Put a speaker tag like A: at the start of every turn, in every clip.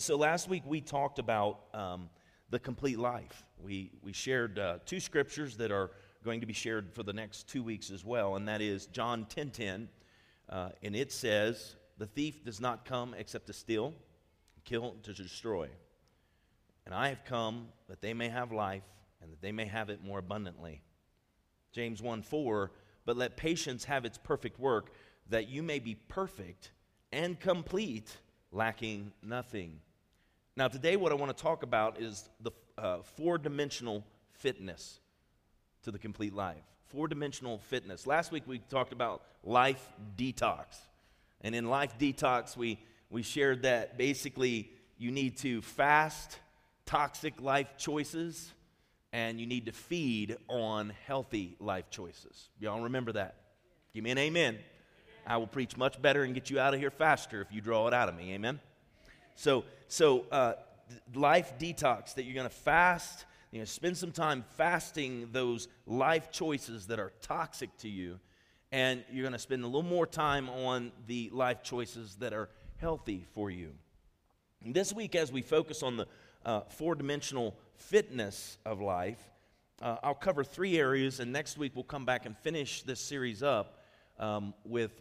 A: So last week we talked about um, the complete life. We, we shared uh, two scriptures that are going to be shared for the next two weeks as well, and that is John 10 10, uh, and it says, The thief does not come except to steal, kill, to destroy. And I have come that they may have life and that they may have it more abundantly. James 1 4, but let patience have its perfect work, that you may be perfect and complete, lacking nothing. Now, today, what I want to talk about is the uh, four dimensional fitness to the complete life. Four dimensional fitness. Last week, we talked about life detox. And in life detox, we, we shared that basically you need to fast toxic life choices and you need to feed on healthy life choices. Y'all remember that? Give me an amen. I will preach much better and get you out of here faster if you draw it out of me. Amen. So, so uh, life detox that you're going to fast. You know, spend some time fasting those life choices that are toxic to you, and you're going to spend a little more time on the life choices that are healthy for you. And this week, as we focus on the uh, four dimensional fitness of life, uh, I'll cover three areas, and next week we'll come back and finish this series up um, with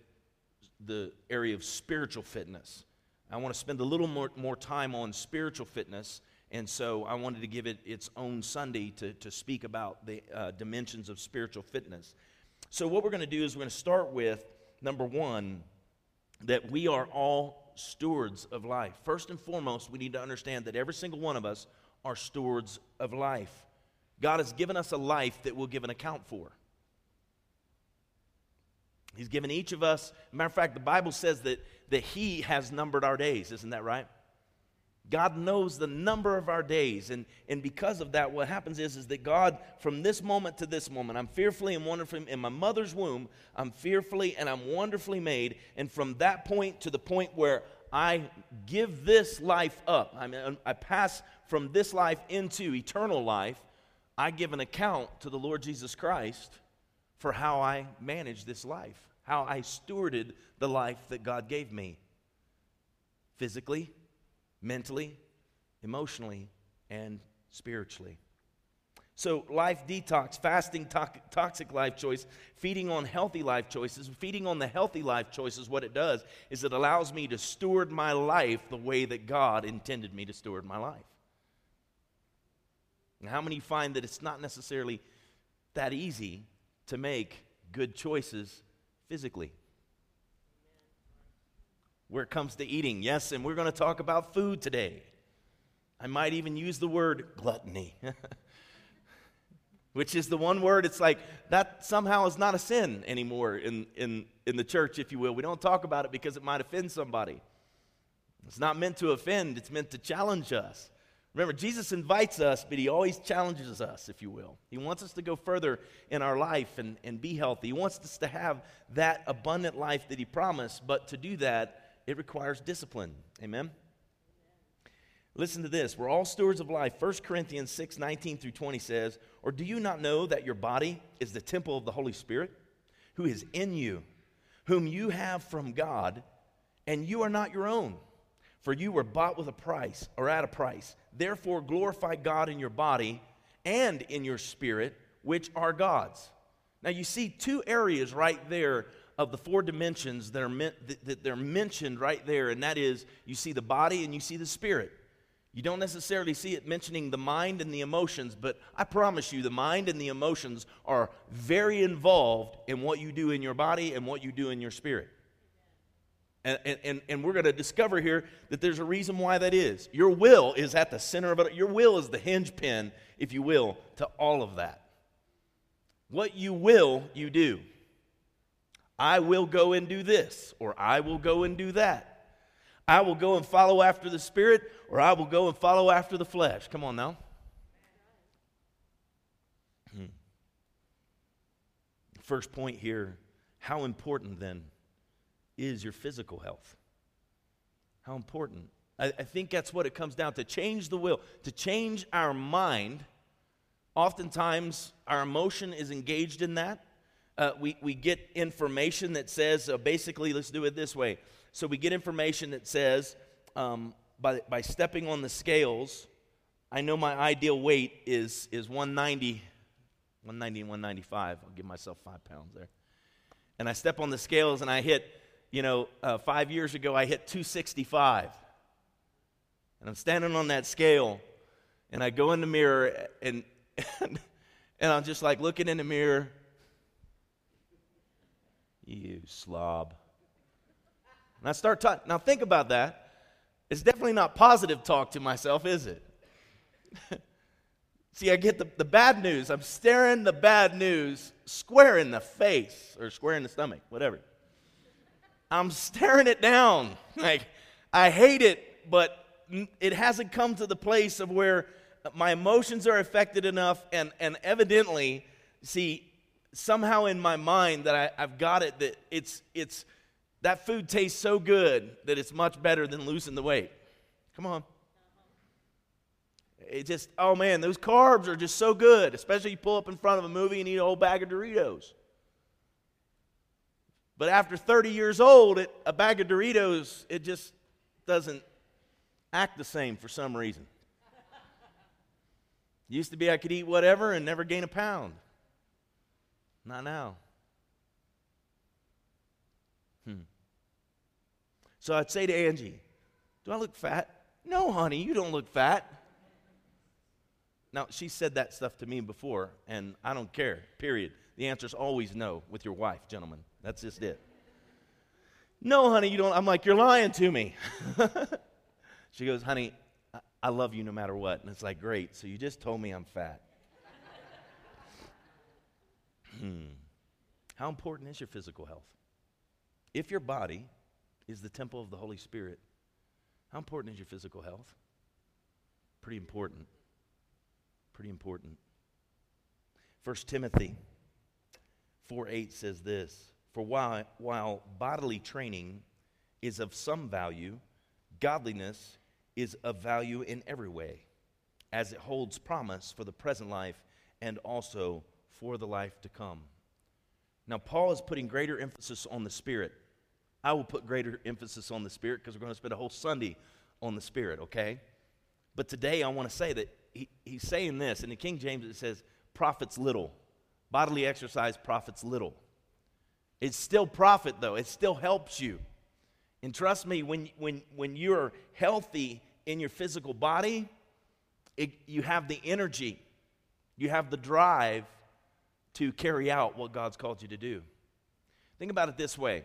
A: the area of spiritual fitness. I want to spend a little more, more time on spiritual fitness, and so I wanted to give it its own Sunday to, to speak about the uh, dimensions of spiritual fitness. So, what we're going to do is we're going to start with number one, that we are all stewards of life. First and foremost, we need to understand that every single one of us are stewards of life. God has given us a life that we'll give an account for. He's given each of us, matter of fact, the Bible says that, that He has numbered our days. Isn't that right? God knows the number of our days. And, and because of that, what happens is, is that God, from this moment to this moment, I'm fearfully and wonderfully, in my mother's womb, I'm fearfully and I'm wonderfully made. And from that point to the point where I give this life up, I mean, I pass from this life into eternal life, I give an account to the Lord Jesus Christ for how I managed this life, how I stewarded the life that God gave me physically, mentally, emotionally, and spiritually. So, life detox, fasting, to- toxic life choice, feeding on healthy life choices, feeding on the healthy life choices, what it does is it allows me to steward my life the way that God intended me to steward my life. And how many find that it's not necessarily that easy to make good choices physically? Where it comes to eating, yes, and we're going to talk about food today. I might even use the word gluttony, which is the one word, it's like that somehow is not a sin anymore in, in, in the church, if you will. We don't talk about it because it might offend somebody. It's not meant to offend, it's meant to challenge us. Remember, Jesus invites us, but he always challenges us, if you will. He wants us to go further in our life and, and be healthy. He wants us to have that abundant life that he promised, but to do that, it requires discipline. Amen? Listen to this. We're all stewards of life. 1 Corinthians 6 19 through 20 says, Or do you not know that your body is the temple of the Holy Spirit, who is in you, whom you have from God, and you are not your own? For you were bought with a price, or at a price. Therefore, glorify God in your body and in your spirit, which are God's. Now, you see two areas right there of the four dimensions that are meant, that they're mentioned right there, and that is you see the body and you see the spirit. You don't necessarily see it mentioning the mind and the emotions, but I promise you, the mind and the emotions are very involved in what you do in your body and what you do in your spirit. And, and, and we're going to discover here that there's a reason why that is. Your will is at the center of it. Your will is the hinge pin, if you will, to all of that. What you will, you do. I will go and do this, or I will go and do that. I will go and follow after the Spirit, or I will go and follow after the flesh. Come on now. Hmm. First point here how important then is your physical health. How important. I, I think that's what it comes down to change the will, to change our mind. Oftentimes, our emotion is engaged in that. Uh, we, we get information that says, uh, basically, let's do it this way. So we get information that says, um, by, by stepping on the scales, I know my ideal weight is, is 190, 190 and 195. I'll give myself five pounds there. And I step on the scales and I hit, you know, uh, five years ago, I hit 265. And I'm standing on that scale and I go in the mirror and, and, and I'm just like looking in the mirror. You slob. And I start talking. Now, think about that. It's definitely not positive talk to myself, is it? See, I get the, the bad news. I'm staring the bad news square in the face or square in the stomach, whatever. I'm staring it down. Like, I hate it, but it hasn't come to the place of where my emotions are affected enough, and, and evidently, see, somehow in my mind that I, I've got it that it's, it's, that food tastes so good that it's much better than losing the weight. Come on. It just, oh man, those carbs are just so good, especially you pull up in front of a movie and eat a whole bag of Doritos. But after 30 years old, it, a bag of Doritos, it just doesn't act the same for some reason. Used to be I could eat whatever and never gain a pound. Not now. Hmm. So I'd say to Angie, Do I look fat? No, honey, you don't look fat. Now, she said that stuff to me before, and I don't care, period. The answer is always no with your wife, gentlemen. That's just it. No, honey, you don't. I'm like, You're lying to me. she goes, Honey, I love you no matter what. And it's like, Great. So you just told me I'm fat. hmm. How important is your physical health? If your body is the temple of the Holy Spirit, how important is your physical health? Pretty important. Pretty important. 1 Timothy 4 8 says this For while, while bodily training is of some value, godliness is of value in every way, as it holds promise for the present life and also for the life to come. Now, Paul is putting greater emphasis on the Spirit. I will put greater emphasis on the Spirit because we're going to spend a whole Sunday on the Spirit, okay? But today I want to say that he, he's saying this. In the King James, it says, profits little. Bodily exercise profits little. It's still profit, though. It still helps you. And trust me, when, when, when you're healthy in your physical body, it, you have the energy, you have the drive to carry out what God's called you to do. Think about it this way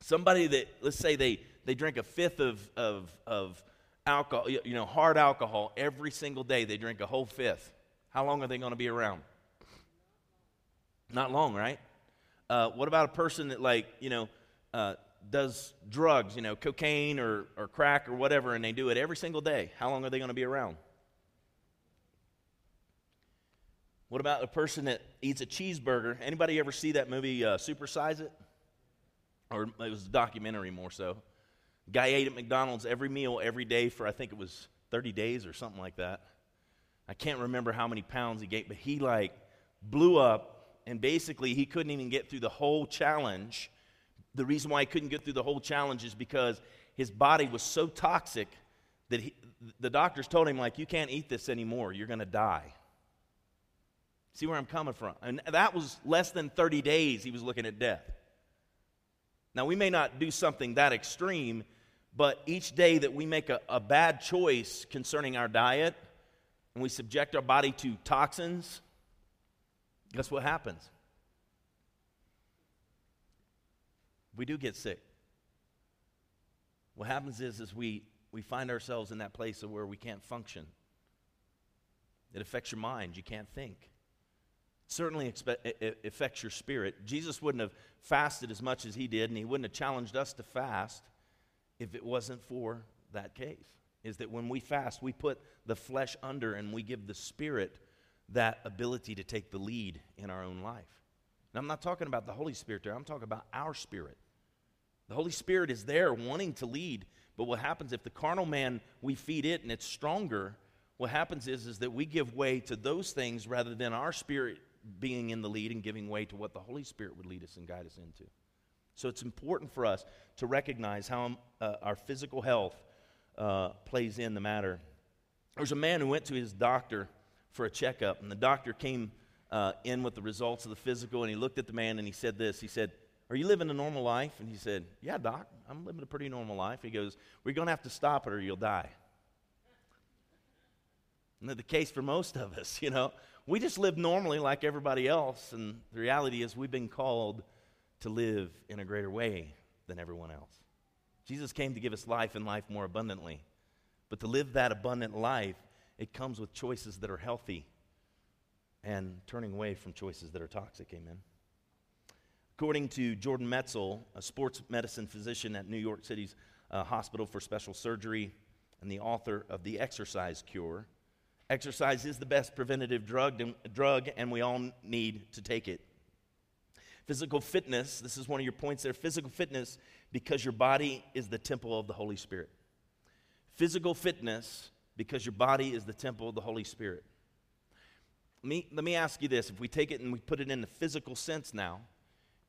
A: somebody that, let's say, they, they drink a fifth of, of, of alcohol, you know, hard alcohol every single day. They drink a whole fifth. How long are they going to be around? Not long, right? Uh, what about a person that, like, you know, uh, does drugs, you know, cocaine or, or crack or whatever, and they do it every single day? How long are they going to be around? What about a person that eats a cheeseburger? Anybody ever see that movie, uh, Super Size It? Or it was a documentary more so. Guy ate at McDonald's every meal every day for I think it was 30 days or something like that. I can't remember how many pounds he gained, but he like blew up and basically he couldn't even get through the whole challenge. The reason why he couldn't get through the whole challenge is because his body was so toxic that he, the doctors told him like you can't eat this anymore, you're going to die. See where I'm coming from? And that was less than 30 days he was looking at death. Now, we may not do something that extreme, but each day that we make a, a bad choice concerning our diet and we subject our body to toxins, guess what happens? We do get sick. What happens is, is we, we find ourselves in that place of where we can't function. It affects your mind. You can't think. Certainly it affects your spirit. Jesus wouldn't have fasted as much as he did, and he wouldn't have challenged us to fast if it wasn't for that case. Is that when we fast, we put the flesh under and we give the spirit that ability to take the lead in our own life. Now, I'm not talking about the Holy Spirit there, I'm talking about our spirit. The Holy Spirit is there wanting to lead, but what happens if the carnal man, we feed it and it's stronger? What happens is, is that we give way to those things rather than our spirit being in the lead and giving way to what the Holy Spirit would lead us and guide us into. So it's important for us to recognize how uh, our physical health uh, plays in the matter. There was a man who went to his doctor for a checkup, and the doctor came uh, in with the results of the physical, and he looked at the man and he said this. He said, Are you living a normal life? And he said, Yeah, doc, I'm living a pretty normal life. He goes, We're going to have to stop it or you'll die. And the case for most of us, you know. We just live normally like everybody else, and the reality is we've been called to live in a greater way than everyone else. Jesus came to give us life and life more abundantly. But to live that abundant life, it comes with choices that are healthy and turning away from choices that are toxic. Amen. According to Jordan Metzl, a sports medicine physician at New York City's uh, Hospital for Special Surgery and the author of The Exercise Cure, exercise is the best preventative drug, drug and we all need to take it. Physical fitness, this is one of your points there. Physical fitness, because your body is the temple of the Holy Spirit. Physical fitness, because your body is the temple of the Holy Spirit. Let me, let me ask you this if we take it and we put it in the physical sense now,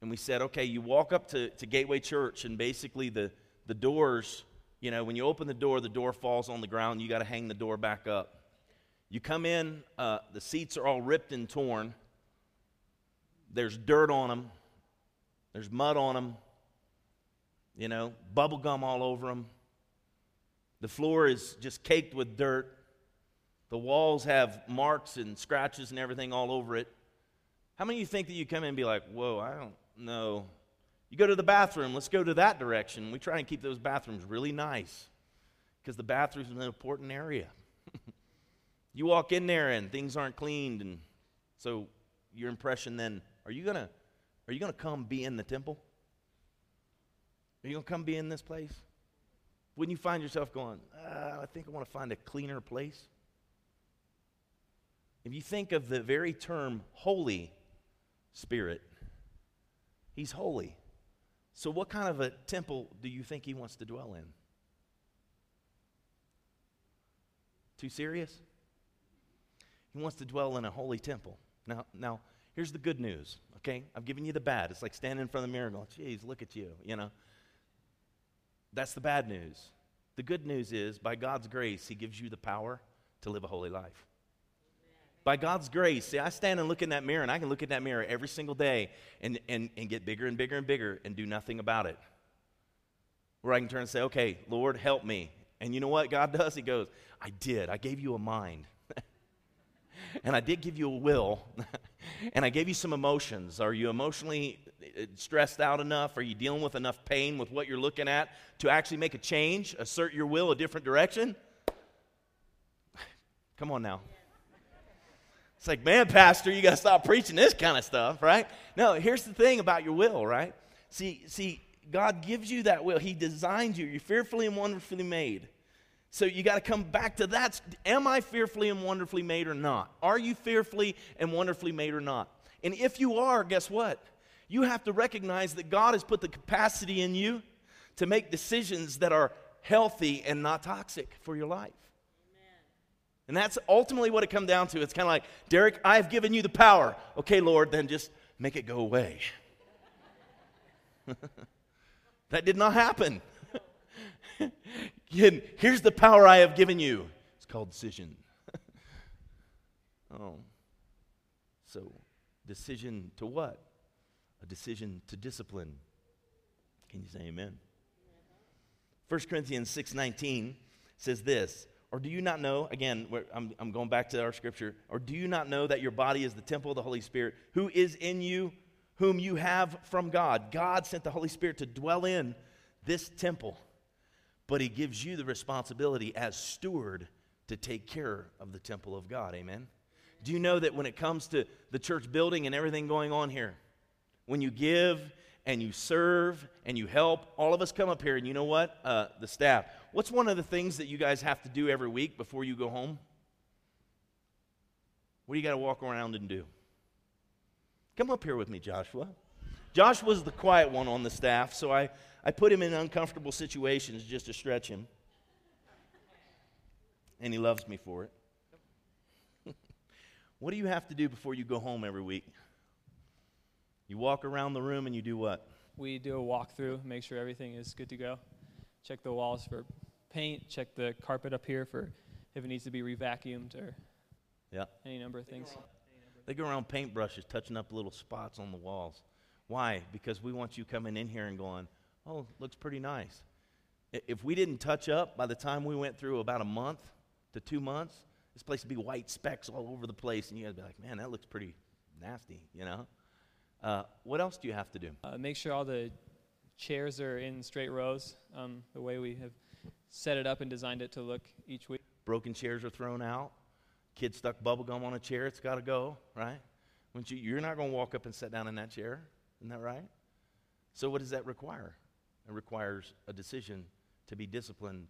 A: and we said, okay, you walk up to, to Gateway Church, and basically the, the doors, you know, when you open the door, the door falls on the ground, you got to hang the door back up. You come in, uh, the seats are all ripped and torn. There's dirt on them, there's mud on them, you know, bubble gum all over them. The floor is just caked with dirt. The walls have marks and scratches and everything all over it. How many of you think that you come in and be like, whoa, I don't know. You go to the bathroom, let's go to that direction. We try and keep those bathrooms really nice because the bathroom's an important area. you walk in there and things aren't cleaned, and so your impression then are you gonna are you gonna come be in the temple? Are you gonna come be in this place? Wouldn't you find yourself going, uh, I think I want to find a cleaner place? If you think of the very term Holy Spirit, He's holy. So, what kind of a temple do you think He wants to dwell in? Too serious? He wants to dwell in a holy temple. Now, now Here's the good news, okay? I've given you the bad. It's like standing in front of the mirror and going, geez, look at you, you know? That's the bad news. The good news is, by God's grace, He gives you the power to live a holy life. By God's grace, see, I stand and look in that mirror, and I can look in that mirror every single day and, and, and get bigger and bigger and bigger and do nothing about it. Where I can turn and say, okay, Lord, help me. And you know what God does? He goes, I did. I gave you a mind. and I did give you a will. and I gave you some emotions. Are you emotionally Uh, stressed out enough? Are you dealing with enough pain with what you're looking at to actually make a change, assert your will a different direction? Come on now. It's like, man, Pastor, you got to stop preaching this kind of stuff, right? No, here's the thing about your will, right? See, see, God gives you that will. He designed you. You're fearfully and wonderfully made. So you got to come back to that. Am I fearfully and wonderfully made or not? Are you fearfully and wonderfully made or not? And if you are, guess what? You have to recognize that God has put the capacity in you to make decisions that are healthy and not toxic for your life. Amen. And that's ultimately what it comes down to. It's kind of like, Derek, I've given you the power. Okay, Lord, then just make it go away. that did not happen. Here's the power I have given you. It's called decision. oh. So, decision to what? A decision to discipline. Can you say amen? 1 Corinthians 6:19 says this, or do you not know, again, I'm, I'm going back to our scripture, or do you not know that your body is the temple of the Holy Spirit, who is in you, whom you have from God? God sent the Holy Spirit to dwell in this temple but he gives you the responsibility as steward to take care of the temple of God. Amen. Do you know that when it comes to the church building and everything going on here, when you give and you serve and you help, all of us come up here and you know what? Uh, the staff. What's one of the things that you guys have to do every week before you go home? What do you got to walk around and do? Come up here with me, Joshua. Joshua's the quiet one on the staff, so I, I put him in uncomfortable situations just to stretch him. And he loves me for it. what do you have to do before you go home every week? You walk around the room and you do what?
B: We do a walkthrough, make sure everything is good to go. Check the walls for paint, check the carpet up here for if it needs to be revacuumed or
A: Yeah.
B: any number of things.
A: They go around paintbrushes, touching up little spots on the walls. Why? Because we want you coming in here and going, oh, looks pretty nice. If we didn't touch up by the time we went through about a month to two months, this place would be white specks all over the place, and you guys be like, man, that looks pretty nasty, you know? Uh, what else do you have to do?
B: Uh, make sure all the chairs are in straight rows, um, the way we have set it up and designed it to look each week.
A: Broken chairs are thrown out. Kid stuck bubble gum on a chair, it's got to go, right? When you, you're not going to walk up and sit down in that chair, isn't that right? So, what does that require? It requires a decision to be disciplined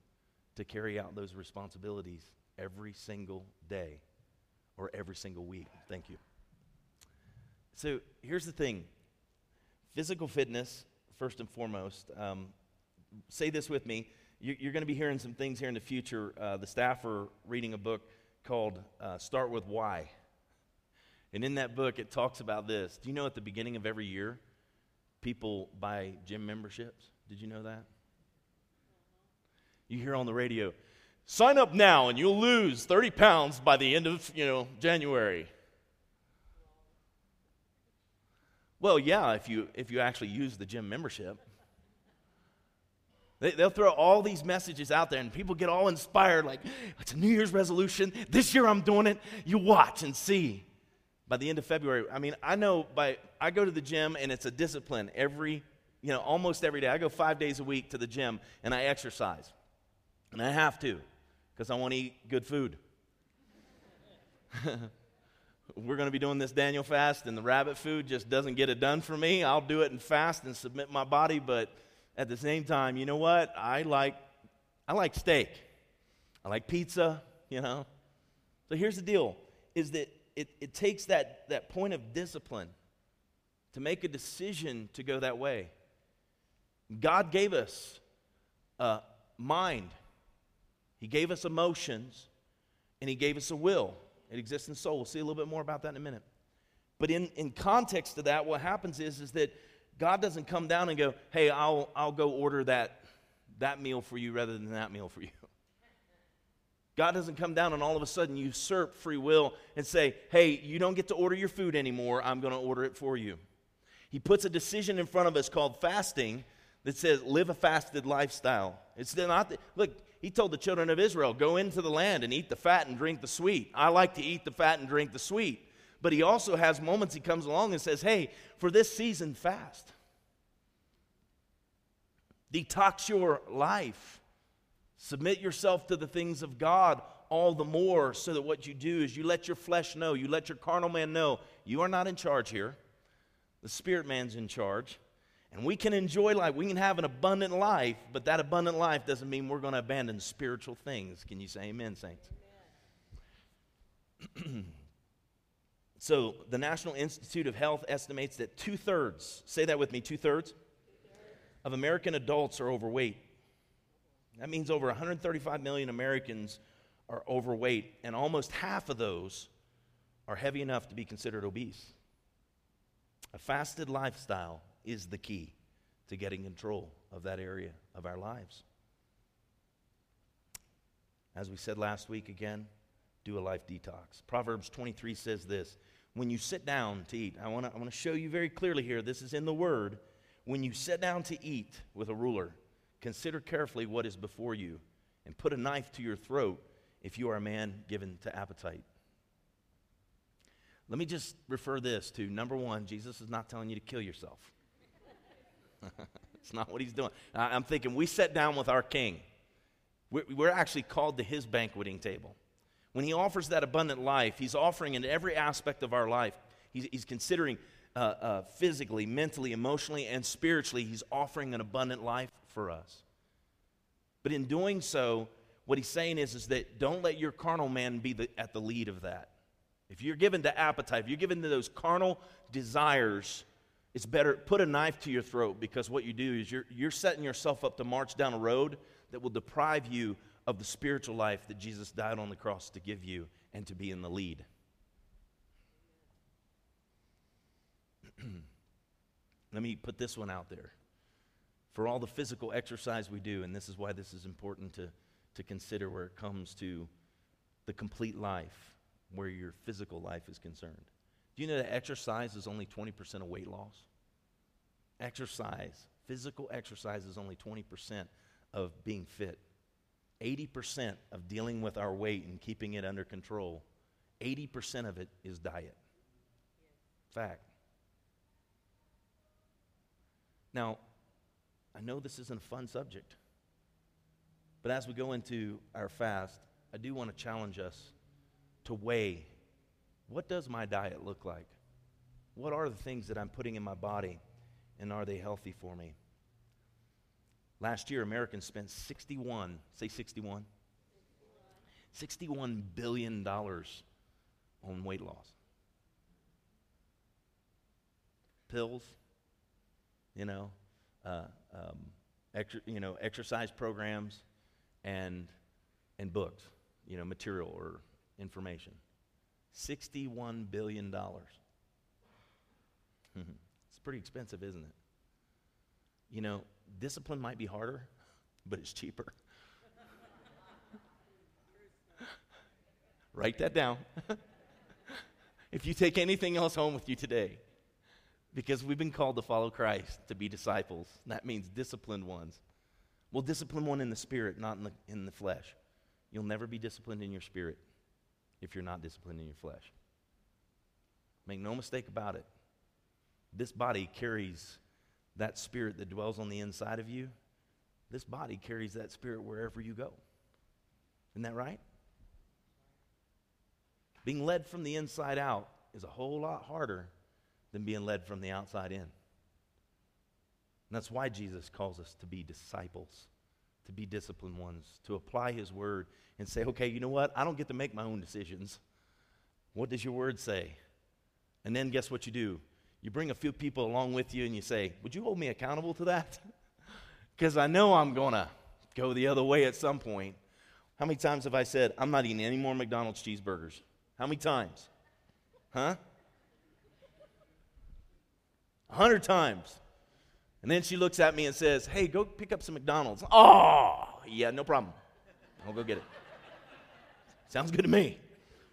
A: to carry out those responsibilities every single day or every single week. Thank you. So, here's the thing physical fitness, first and foremost. Um, say this with me. You, you're going to be hearing some things here in the future. Uh, the staff are reading a book called uh, Start With Why. And in that book, it talks about this. Do you know at the beginning of every year, people buy gym memberships? Did you know that? You hear on the radio, sign up now and you'll lose 30 pounds by the end of, you know, January. Well, yeah, if you if you actually use the gym membership. They, they'll throw all these messages out there, and people get all inspired like, it's a New Year's resolution. This year I'm doing it. You watch and see. By the end of February, I mean, I know by, I go to the gym, and it's a discipline every, you know, almost every day. I go five days a week to the gym, and I exercise. And I have to, because I want to eat good food. We're going to be doing this Daniel fast, and the rabbit food just doesn't get it done for me. I'll do it and fast and submit my body, but at the same time, you know what? I like I like steak. I like pizza, you know. So here's the deal is that it, it takes that, that point of discipline to make a decision to go that way. God gave us a mind. He gave us emotions and he gave us a will. It exists in soul. We'll see a little bit more about that in a minute. But in, in context to that, what happens is, is that God doesn't come down and go, hey, I'll, I'll go order that, that meal for you rather than that meal for you. God doesn't come down and all of a sudden usurp free will and say, hey, you don't get to order your food anymore. I'm going to order it for you. He puts a decision in front of us called fasting that says, live a fasted lifestyle. It's not, the, look, he told the children of Israel, go into the land and eat the fat and drink the sweet. I like to eat the fat and drink the sweet. But he also has moments he comes along and says, Hey, for this season, fast. Detox your life. Submit yourself to the things of God all the more so that what you do is you let your flesh know, you let your carnal man know, you are not in charge here. The spirit man's in charge. And we can enjoy life. We can have an abundant life, but that abundant life doesn't mean we're going to abandon spiritual things. Can you say amen, saints? Amen. So, the National Institute of Health estimates that two thirds, say that with me, two thirds of American adults are overweight. That means over 135 million Americans are overweight, and almost half of those are heavy enough to be considered obese. A fasted lifestyle is the key to getting control of that area of our lives. As we said last week again, do a life detox. Proverbs 23 says this When you sit down to eat, I want to I wanna show you very clearly here, this is in the Word. When you sit down to eat with a ruler, consider carefully what is before you and put a knife to your throat if you are a man given to appetite. Let me just refer this to number one, Jesus is not telling you to kill yourself. it's not what he's doing. I'm thinking we sit down with our king. We're actually called to his banqueting table. When he offers that abundant life, he's offering in every aspect of our life. He's, he's considering uh, uh, physically, mentally, emotionally, and spiritually, he's offering an abundant life for us. But in doing so, what he's saying is, is that don't let your carnal man be the, at the lead of that. If you're given to appetite, if you're given to those carnal desires, it's better put a knife to your throat because what you do is you're, you're setting yourself up to march down a road that will deprive you of the spiritual life that Jesus died on the cross to give you and to be in the lead. Let me put this one out there. For all the physical exercise we do, and this is why this is important to to consider where it comes to the complete life, where your physical life is concerned. Do you know that exercise is only 20% of weight loss? Exercise, physical exercise is only 20% of being fit. 80% of dealing with our weight and keeping it under control, 80% of it is diet. Fact. Now, I know this isn't a fun subject, but as we go into our fast, I do want to challenge us to weigh what does my diet look like? What are the things that I'm putting in my body, and are they healthy for me? Last year, Americans spent 61, say 61, 61 billion dollars on weight loss. Pills, you know, uh, um, you know, exercise programs, and and books, you know, material or information. $61 billion. Hmm. it's pretty expensive, isn't it? You know, discipline might be harder, but it's cheaper. Write that down. if you take anything else home with you today, because we've been called to follow Christ, to be disciples, that means disciplined ones. Well, discipline one in the spirit, not in the, in the flesh. You'll never be disciplined in your spirit if you're not disciplined in your flesh. Make no mistake about it. This body carries that spirit that dwells on the inside of you. This body carries that spirit wherever you go. Isn't that right? Being led from the inside out is a whole lot harder than being led from the outside in. And that's why Jesus calls us to be disciples to be disciplined ones, to apply His word and say, okay, you know what? I don't get to make my own decisions. What does your word say? And then guess what you do? You bring a few people along with you and you say, would you hold me accountable to that? Because I know I'm going to go the other way at some point. How many times have I said, I'm not eating any more McDonald's cheeseburgers? How many times? Huh? A hundred times. And then she looks at me and says, Hey, go pick up some McDonald's. Oh, yeah, no problem. I'll go get it. Sounds good to me.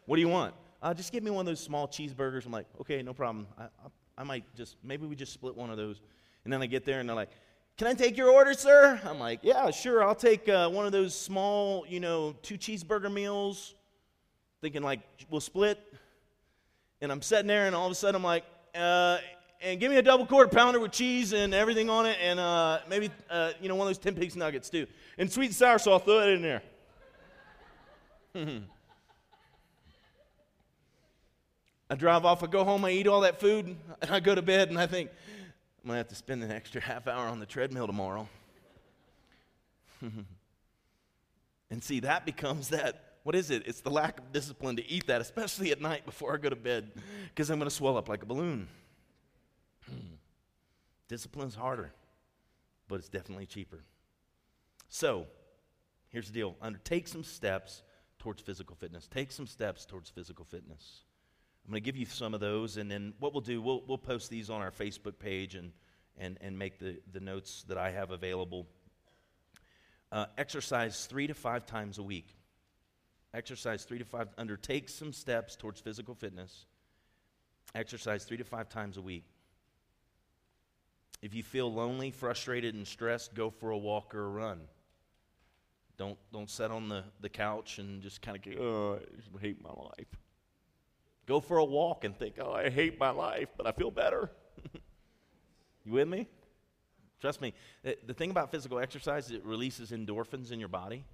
A: What do you want? Uh, just give me one of those small cheeseburgers. I'm like, okay, no problem. I, I, I might just, maybe we just split one of those. And then I get there and they're like, can I take your order, sir? I'm like, yeah, sure. I'll take uh, one of those small, you know, two cheeseburger meals. Thinking like, we'll split. And I'm sitting there and all of a sudden I'm like, uh, and give me a double quarter pounder with cheese and everything on it, and uh, maybe uh, you know one of those ten piece nuggets too, and sweet and sour sauce. Throw it in there. I drive off. I go home. I eat all that food, and I go to bed. And I think I'm gonna have to spend an extra half hour on the treadmill tomorrow. and see, that becomes that. What is it? It's the lack of discipline to eat that, especially at night before I go to bed, because I'm to swell up like a balloon. Discipline's harder, but it's definitely cheaper. So, here's the deal undertake some steps towards physical fitness. Take some steps towards physical fitness. I'm going to give you some of those, and then what we'll do, we'll, we'll post these on our Facebook page and, and, and make the, the notes that I have available. Uh, exercise three to five times a week. Exercise three to five, undertake some steps towards physical fitness. Exercise three to five times a week. If you feel lonely, frustrated, and stressed, go for a walk or a run. Don't, don't sit on the, the couch and just kind of go, oh, I hate my life. Go for a walk and think, oh, I hate my life, but I feel better. you with me? Trust me. The thing about physical exercise, is it releases endorphins in your body.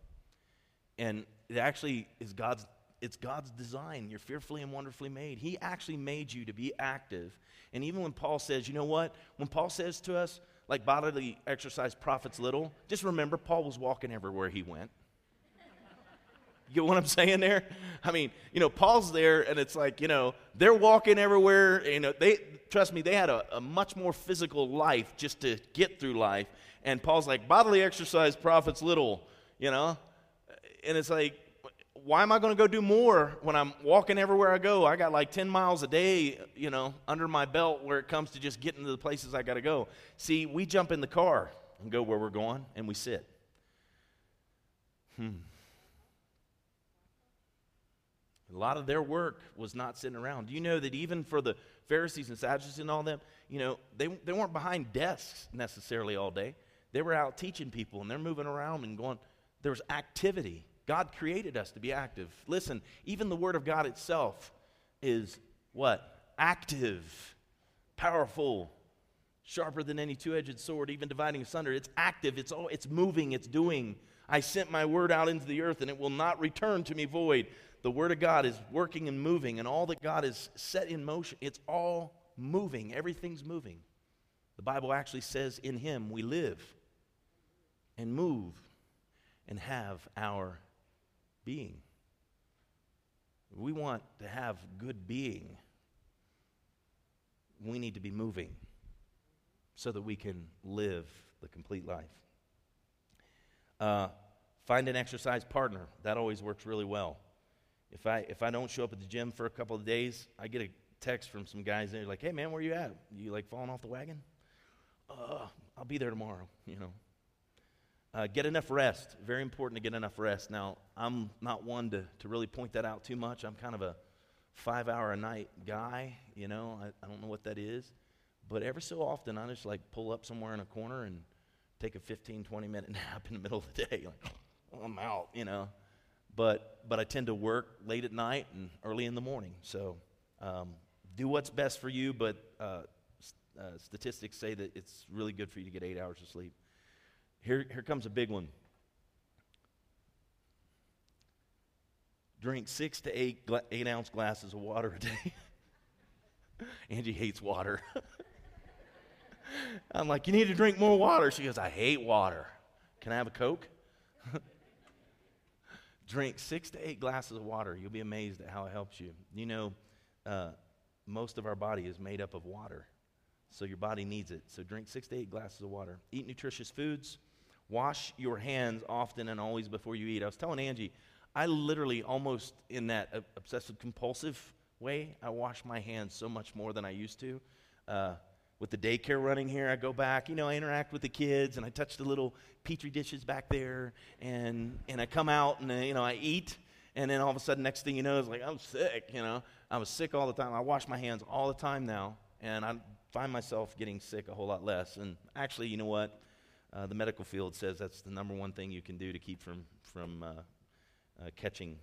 A: And it actually is God's it's God's design. You're fearfully and wonderfully made. He actually made you to be active. And even when Paul says, you know what? When Paul says to us, like bodily exercise profits little, just remember Paul was walking everywhere he went. You get what I'm saying there? I mean, you know, Paul's there, and it's like, you know, they're walking everywhere. You know, they trust me, they had a, a much more physical life just to get through life. And Paul's like, bodily exercise profits little, you know? And it's like, why am I going to go do more when I'm walking everywhere I go? I got like 10 miles a day, you know, under my belt where it comes to just getting to the places I got to go. See, we jump in the car and go where we're going and we sit. Hmm. A lot of their work was not sitting around. Do you know that even for the Pharisees and Sadducees and all them, you know, they, they weren't behind desks necessarily all day. They were out teaching people and they're moving around and going, there was activity. God created us to be active. Listen, even the Word of God itself is what? Active, powerful, sharper than any two edged sword, even dividing asunder. It's active, it's, all, it's moving, it's doing. I sent my word out into the earth and it will not return to me void. The word of God is working and moving, and all that God has set in motion, it's all moving. Everything's moving. The Bible actually says, In Him we live and move and have our being. We want to have good being. We need to be moving so that we can live the complete life. Uh, find an exercise partner. That always works really well. If I, if I don't show up at the gym for a couple of days, I get a text from some guys and they're like, hey man, where you at? You like falling off the wagon? Uh, I'll be there tomorrow, you know. Uh, get enough rest. Very important to get enough rest. Now, I'm not one to, to really point that out too much. I'm kind of a five hour a night guy, you know. I, I don't know what that is. But every so often, I just like pull up somewhere in a corner and take a 15, 20 minute nap in the middle of the day. Like, I'm out, you know. But, but I tend to work late at night and early in the morning. So um, do what's best for you, but uh, uh, statistics say that it's really good for you to get eight hours of sleep. Here, here comes a big one. Drink six to eight, gla- eight ounce glasses of water a day. Angie hates water. I'm like, you need to drink more water. She goes, I hate water. Can I have a Coke? drink six to eight glasses of water. You'll be amazed at how it helps you. You know, uh, most of our body is made up of water, so your body needs it. So drink six to eight glasses of water. Eat nutritious foods. Wash your hands often and always before you eat. I was telling Angie, I literally almost in that obsessive compulsive way, I wash my hands so much more than I used to. Uh, with the daycare running here, I go back, you know, I interact with the kids and I touch the little petri dishes back there and, and I come out and, uh, you know, I eat. And then all of a sudden, next thing you know, it's like, I'm sick, you know. I was sick all the time. I wash my hands all the time now. And I find myself getting sick a whole lot less. And actually, you know what? Uh, the medical field says that's the number one thing you can do to keep from, from uh, uh, catching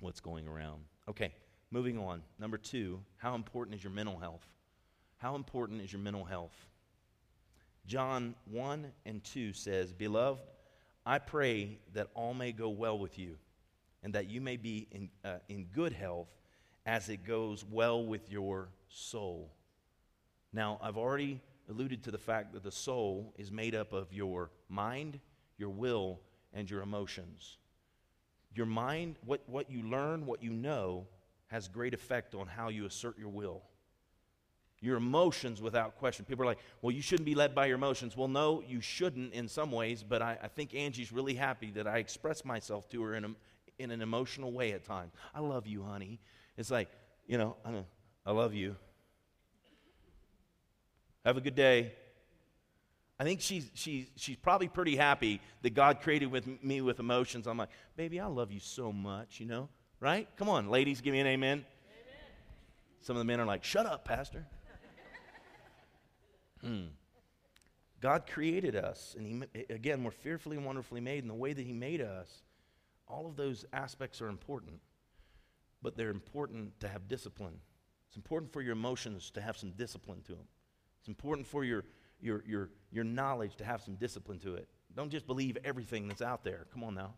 A: what's going around. Okay, moving on. Number two, how important is your mental health? How important is your mental health? John 1 and 2 says, Beloved, I pray that all may go well with you, and that you may be in, uh, in good health as it goes well with your soul. Now, I've already alluded to the fact that the soul is made up of your mind, your will, and your emotions. Your mind, what, what you learn, what you know, has great effect on how you assert your will. Your emotions, without question. People are like, well, you shouldn't be led by your emotions. Well, no, you shouldn't in some ways, but I, I think Angie's really happy that I express myself to her in, a, in an emotional way at times. I love you, honey. It's like, you know, I, I love you. Have a good day. I think she's, she's, she's probably pretty happy that God created with me with emotions. I'm like, baby, I love you so much, you know? Right? Come on, ladies, give me an amen. amen. Some of the men are like, shut up, Pastor. hmm. God created us, and he, again, we're fearfully and wonderfully made, and the way that He made us, all of those aspects are important, but they're important to have discipline. It's important for your emotions to have some discipline to them. It's important for your, your, your, your knowledge to have some discipline to it. Don't just believe everything that's out there. Come on now.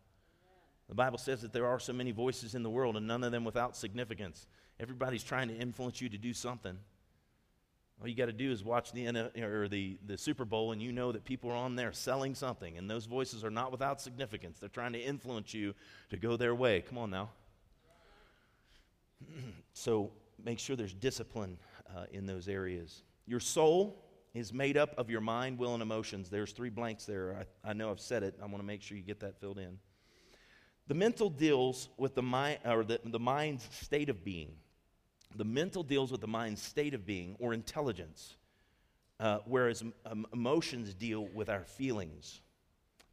A: The Bible says that there are so many voices in the world and none of them without significance. Everybody's trying to influence you to do something. All you got to do is watch the, or the, the Super Bowl and you know that people are on there selling something, and those voices are not without significance. They're trying to influence you to go their way. Come on now. so make sure there's discipline uh, in those areas. Your soul is made up of your mind, will, and emotions. There's three blanks there. I, I know I've said it. I want to make sure you get that filled in. The mental deals with the mind, or the, the mind's state of being. The mental deals with the mind's state of being or intelligence, uh, whereas um, emotions deal with our feelings.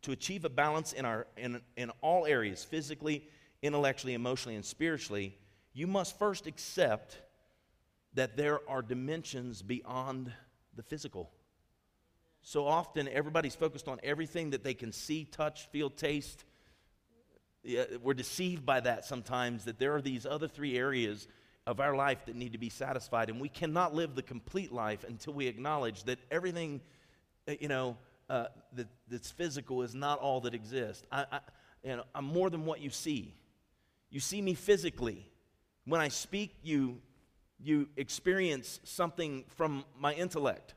A: To achieve a balance in, our, in, in all areas, physically, intellectually, emotionally, and spiritually, you must first accept that there are dimensions beyond the physical. So often, everybody's focused on everything that they can see, touch, feel, taste. Yeah, we're deceived by that sometimes, that there are these other three areas of our life that need to be satisfied. And we cannot live the complete life until we acknowledge that everything, uh, you know, uh, that, that's physical is not all that exists. I, I, you know, I'm more than what you see. You see me physically. When I speak, you, you experience something from my intellect.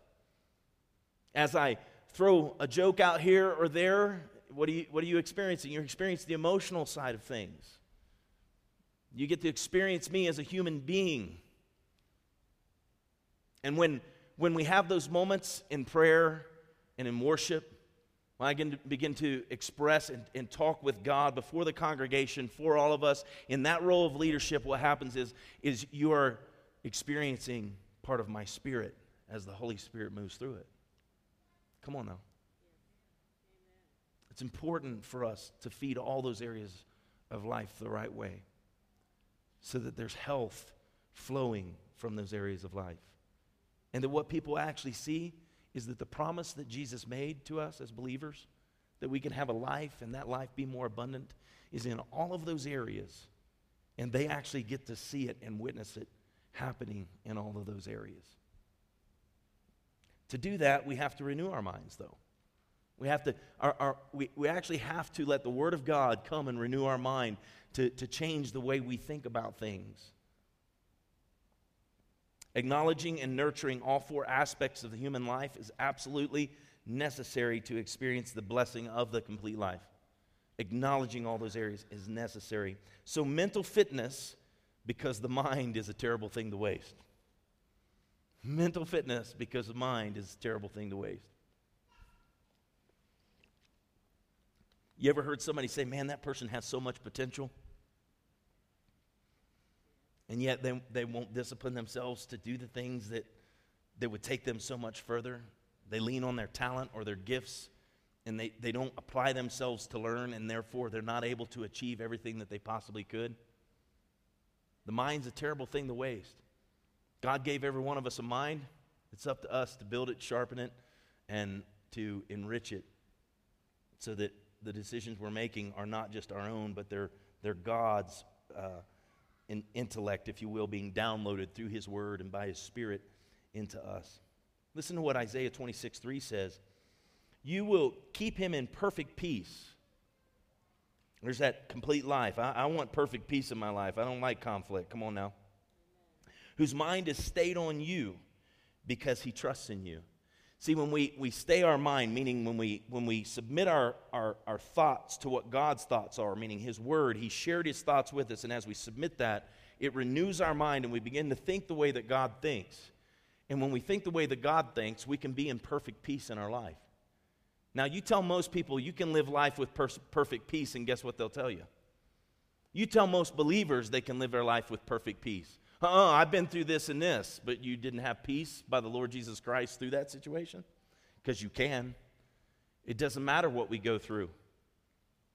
A: As I throw a joke out here or there, what, are you, what are you experiencing? You're experiencing the emotional side of things. You get to experience me as a human being. And when, when we have those moments in prayer and in worship, when I begin to, begin to express and, and talk with God before the congregation, for all of us, in that role of leadership, what happens is, is you are experiencing part of my spirit as the Holy Spirit moves through it. Come on now. It's important for us to feed all those areas of life the right way so that there's health flowing from those areas of life. And that what people actually see is that the promise that Jesus made to us as believers, that we can have a life and that life be more abundant, is in all of those areas. And they actually get to see it and witness it happening in all of those areas. To do that, we have to renew our minds, though. We have to, our, our, we, we actually have to let the Word of God come and renew our mind to, to change the way we think about things. Acknowledging and nurturing all four aspects of the human life is absolutely necessary to experience the blessing of the complete life. Acknowledging all those areas is necessary. So, mental fitness, because the mind is a terrible thing to waste. Mental fitness, because the mind is a terrible thing to waste. You ever heard somebody say, man, that person has so much potential? And yet they, they won't discipline themselves to do the things that, that would take them so much further. They lean on their talent or their gifts and they, they don't apply themselves to learn, and therefore they're not able to achieve everything that they possibly could. The mind's a terrible thing to waste. God gave every one of us a mind. It's up to us to build it, sharpen it, and to enrich it so that the decisions we're making are not just our own, but they're, they're God's uh, in intellect, if you will, being downloaded through His Word and by His Spirit into us. Listen to what Isaiah 26 3 says You will keep him in perfect peace. There's that complete life. I, I want perfect peace in my life. I don't like conflict. Come on now. Whose mind is stayed on you because he trusts in you. See, when we, we stay our mind, meaning when we, when we submit our, our, our thoughts to what God's thoughts are, meaning His Word, He shared His thoughts with us, and as we submit that, it renews our mind and we begin to think the way that God thinks. And when we think the way that God thinks, we can be in perfect peace in our life. Now, you tell most people you can live life with per- perfect peace, and guess what they'll tell you? You tell most believers they can live their life with perfect peace. Uh-uh, I've been through this and this, but you didn't have peace by the Lord Jesus Christ through that situation? Because you can. It doesn't matter what we go through.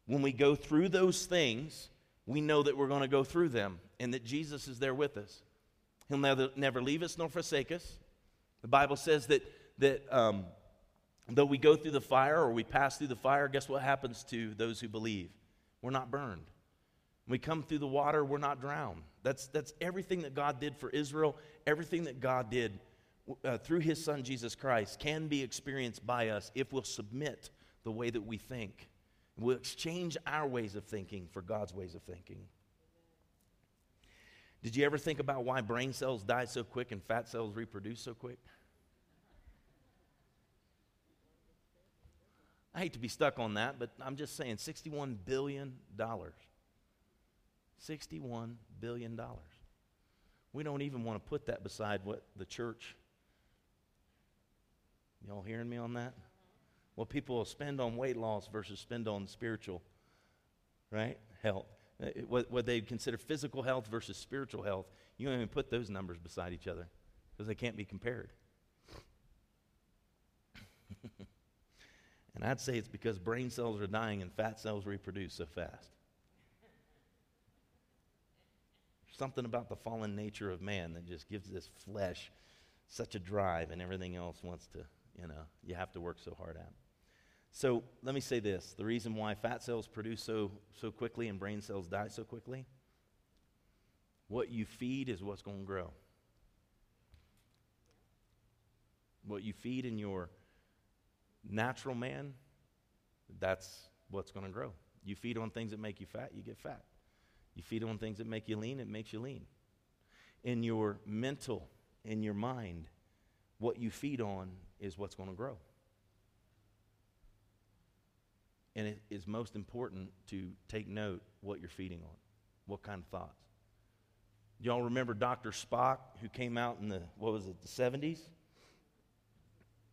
A: When we go through those things, we know that we're going to go through them and that Jesus is there with us. He'll never, never leave us nor forsake us. The Bible says that, that um, though we go through the fire or we pass through the fire, guess what happens to those who believe? We're not burned. When we come through the water, we're not drowned. That's, that's everything that God did for Israel, everything that God did uh, through his son Jesus Christ can be experienced by us if we'll submit the way that we think. We'll exchange our ways of thinking for God's ways of thinking. Did you ever think about why brain cells die so quick and fat cells reproduce so quick? I hate to be stuck on that, but I'm just saying $61 billion. $61 billion. We don't even want to put that beside what the church. Y'all hearing me on that? What people will spend on weight loss versus spend on spiritual, right? Health. Uh, what, what they consider physical health versus spiritual health, you don't even put those numbers beside each other because they can't be compared. and I'd say it's because brain cells are dying and fat cells reproduce so fast. something about the fallen nature of man that just gives this flesh such a drive and everything else wants to, you know, you have to work so hard at. So let me say this the reason why fat cells produce so, so quickly and brain cells die so quickly what you feed is what's going to grow. What you feed in your natural man, that's what's going to grow. You feed on things that make you fat, you get fat. You feed on things that make you lean, it makes you lean. In your mental, in your mind, what you feed on is what's going to grow. And it is most important to take note what you're feeding on, what kind of thoughts. Y'all remember Dr. Spock who came out in the, what was it, the 70s?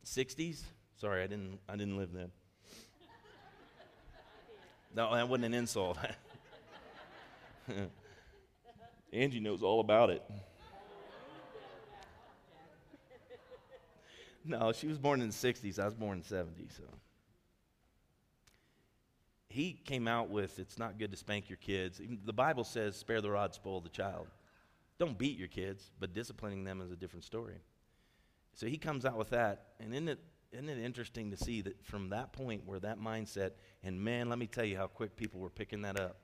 A: 60s? Sorry, I didn't, I didn't live then. No, that wasn't an insult. Angie knows all about it. No, she was born in the 60s. I was born in the 70s. So. He came out with it's not good to spank your kids. The Bible says, spare the rod, spoil the child. Don't beat your kids, but disciplining them is a different story. So he comes out with that. And isn't it, isn't it interesting to see that from that point where that mindset, and man, let me tell you how quick people were picking that up.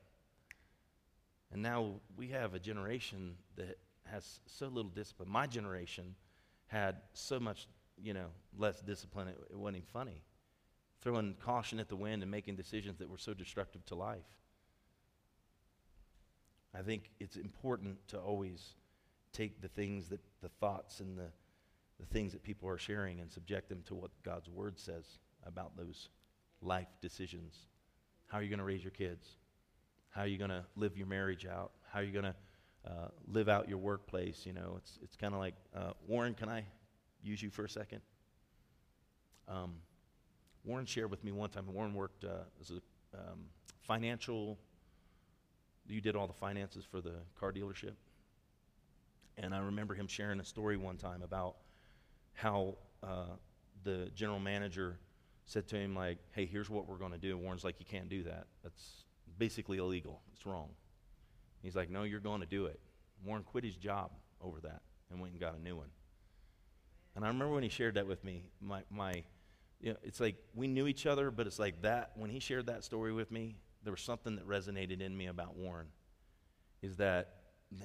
A: And now we have a generation that has so little discipline. My generation had so much, you know, less discipline, it, it wasn't even funny. Throwing caution at the wind and making decisions that were so destructive to life. I think it's important to always take the things that the thoughts and the, the things that people are sharing and subject them to what God's word says about those life decisions. How are you going to raise your kids? How are you going to live your marriage out? How are you going to uh, live out your workplace? You know, it's, it's kind of like, uh, Warren, can I use you for a second? Um, Warren shared with me one time, Warren worked uh, as a um, financial you did all the finances for the car dealership. And I remember him sharing a story one time about how uh, the general manager said to him, like, hey, here's what we're going to do. Warren's like, you can't do that. That's basically illegal. It's wrong. He's like, no, you're going to do it. Warren quit his job over that and went and got a new one. And I remember when he shared that with me, my, my you know, it's like we knew each other, but it's like that, when he shared that story with me, there was something that resonated in me about Warren is that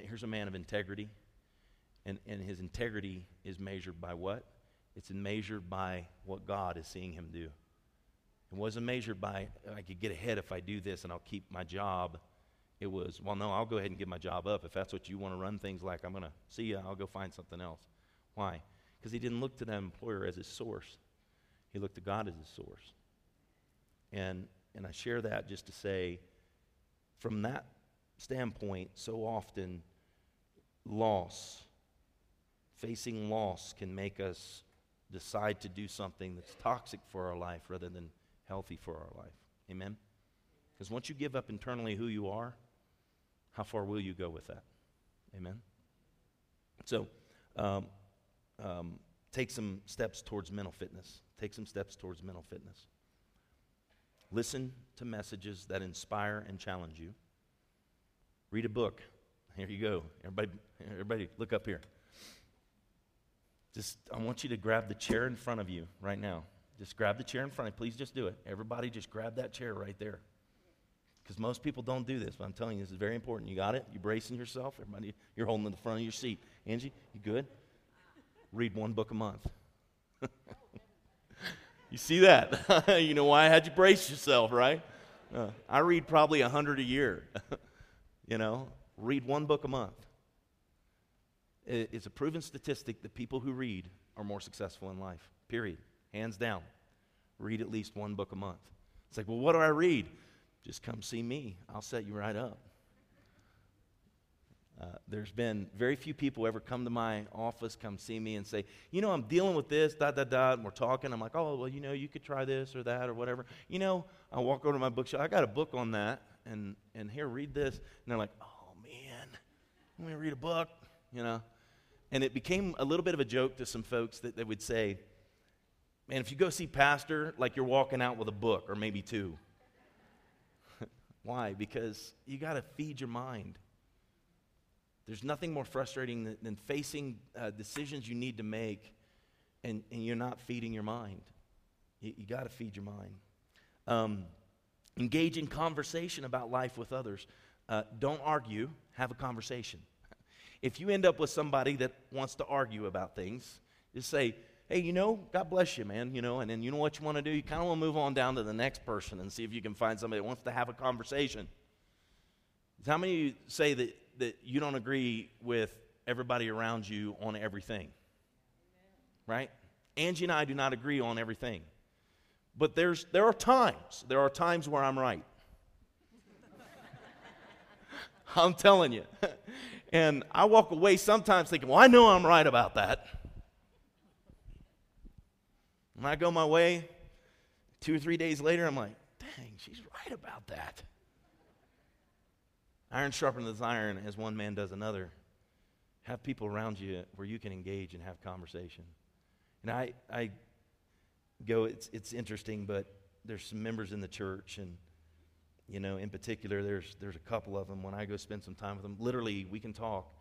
A: here's a man of integrity, and, and his integrity is measured by what? It's measured by what God is seeing him do. It wasn't measured by, I could get ahead if I do this and I'll keep my job. It was, well, no, I'll go ahead and give my job up. If that's what you want to run things like, I'm going to see you, I'll go find something else. Why? Because he didn't look to that employer as his source, he looked to God as his source. And and I share that just to say, from that standpoint, so often loss, facing loss, can make us decide to do something that's toxic for our life rather than healthy for our life. Amen? Because once you give up internally who you are, how far will you go with that? Amen? So, um, um, take some steps towards mental fitness. Take some steps towards mental fitness. Listen to messages that inspire and challenge you. Read a book. Here you go. Everybody, everybody look up here. Just, I want you to grab the chair in front of you right now. Just grab the chair in front of you. Please just do it. Everybody just grab that chair right there. Because most people don't do this, but I'm telling you, this is very important. You got it? You bracing yourself? Everybody, you're holding the front of your seat. Angie, you good? Read one book a month. You see that? you know why I had you brace yourself, right? Uh, I read probably a hundred a year. you know, read one book a month. It's a proven statistic that people who read are more successful in life. Period. Hands down. Read at least one book a month. It's like, well, what do I read? Just come see me. I'll set you right up. Uh, there's been very few people ever come to my office, come see me, and say, you know, I'm dealing with this, da da da, and we're talking. I'm like, oh, well, you know, you could try this or that or whatever. You know, I walk over to my bookshelf. I got a book on that, and and here, read this. And they're like, oh man, let me read a book, you know. And it became a little bit of a joke to some folks that they would say, man, if you go see pastor, like you're walking out with a book or maybe two. Why? Because you got to feed your mind. There's nothing more frustrating than, than facing uh, decisions you need to make and, and you're not feeding your mind. You, you got to feed your mind. Um, engage in conversation about life with others. Uh, don't argue, have a conversation. If you end up with somebody that wants to argue about things, just say, hey, you know, God bless you, man, you know, and then you know what you want to do? You kind of want to move on down to the next person and see if you can find somebody that wants to have a conversation. How many of you say that, that you don't agree with everybody around you on everything? Right? Angie and I do not agree on everything. But there's, there are times, there are times where I'm right. I'm telling you. And I walk away sometimes thinking, well, I know I'm right about that. And I go my way, two or three days later, I'm like, dang, she's right about that. Iron sharpens iron as one man does another. Have people around you where you can engage and have conversation. And I, I go, it's, it's interesting, but there's some members in the church, and, you know, in particular, there's, there's a couple of them. When I go spend some time with them, literally, we can talk.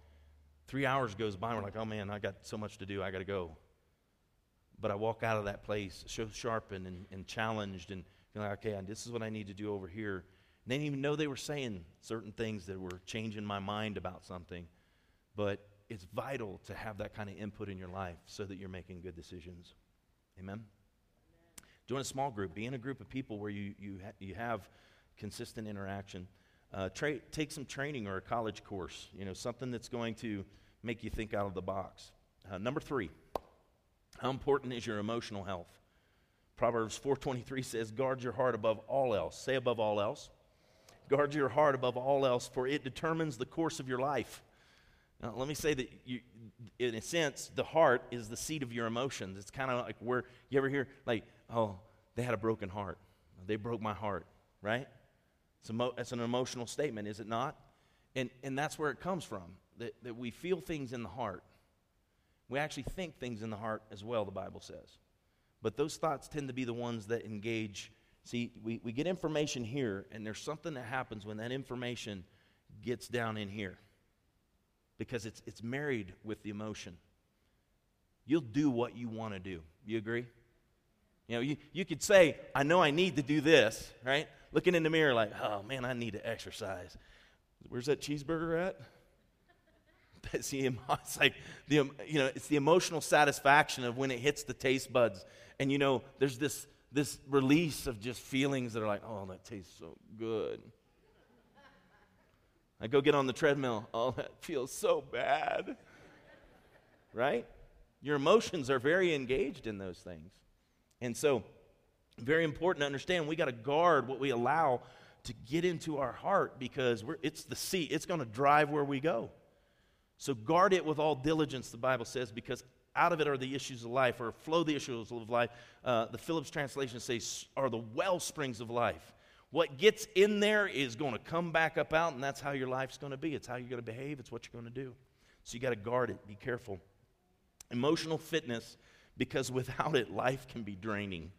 A: Three hours goes by, and we're like, oh man, I got so much to do, I got to go. But I walk out of that place so sharpened and, and challenged, and like, okay, this is what I need to do over here. And they didn't even know they were saying certain things that were changing my mind about something. But it's vital to have that kind of input in your life so that you're making good decisions. Amen? Join a small group. Be in a group of people where you, you, ha- you have consistent interaction. Uh, tra- take some training or a college course, you know, something that's going to make you think out of the box. Uh, number three, how important is your emotional health? Proverbs 4:23 says, "Guard your heart above all else." Say above all else. Guard your heart above all else, for it determines the course of your life. Now, let me say that, you, in a sense, the heart is the seat of your emotions. It's kind of like where you ever hear, like, oh, they had a broken heart. They broke my heart, right? It's, emo- it's an emotional statement, is it not? And, and that's where it comes from, that, that we feel things in the heart. We actually think things in the heart as well, the Bible says. But those thoughts tend to be the ones that engage. See, we, we get information here, and there's something that happens when that information gets down in here because it's, it's married with the emotion. You'll do what you want to do. You agree? You know, you, you could say, I know I need to do this, right? Looking in the mirror like, oh man, I need to exercise. Where's that cheeseburger at? That's the, it's like the, you know, it's the emotional satisfaction of when it hits the taste buds. And you know, there's this, this release of just feelings that are like, oh, that tastes so good. I go get on the treadmill. Oh, that feels so bad. Right? Your emotions are very engaged in those things. And so, very important to understand we got to guard what we allow to get into our heart because it's the seat, it's going to drive where we go. So, guard it with all diligence, the Bible says, because out of it are the issues of life, or flow the issues of life. Uh, the Phillips translation says, are the well springs of life. What gets in there is going to come back up out, and that's how your life's going to be. It's how you're going to behave, it's what you're going to do. So you got to guard it, be careful. Emotional fitness, because without it, life can be draining.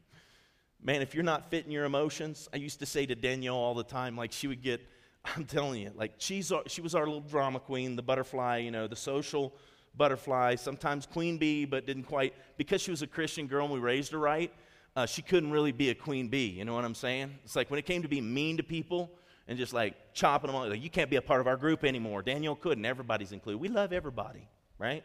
A: Man, if you're not fitting your emotions, I used to say to Danielle all the time, like she would get, I'm telling you, like she's our, she was our little drama queen, the butterfly, you know, the social butterfly, sometimes queen bee, but didn't quite, because she was a Christian girl and we raised her right, uh, she couldn't really be a queen bee. You know what I'm saying? It's like when it came to being mean to people and just like chopping them off, like, you can't be a part of our group anymore. Danielle couldn't. Everybody's included. We love everybody, right?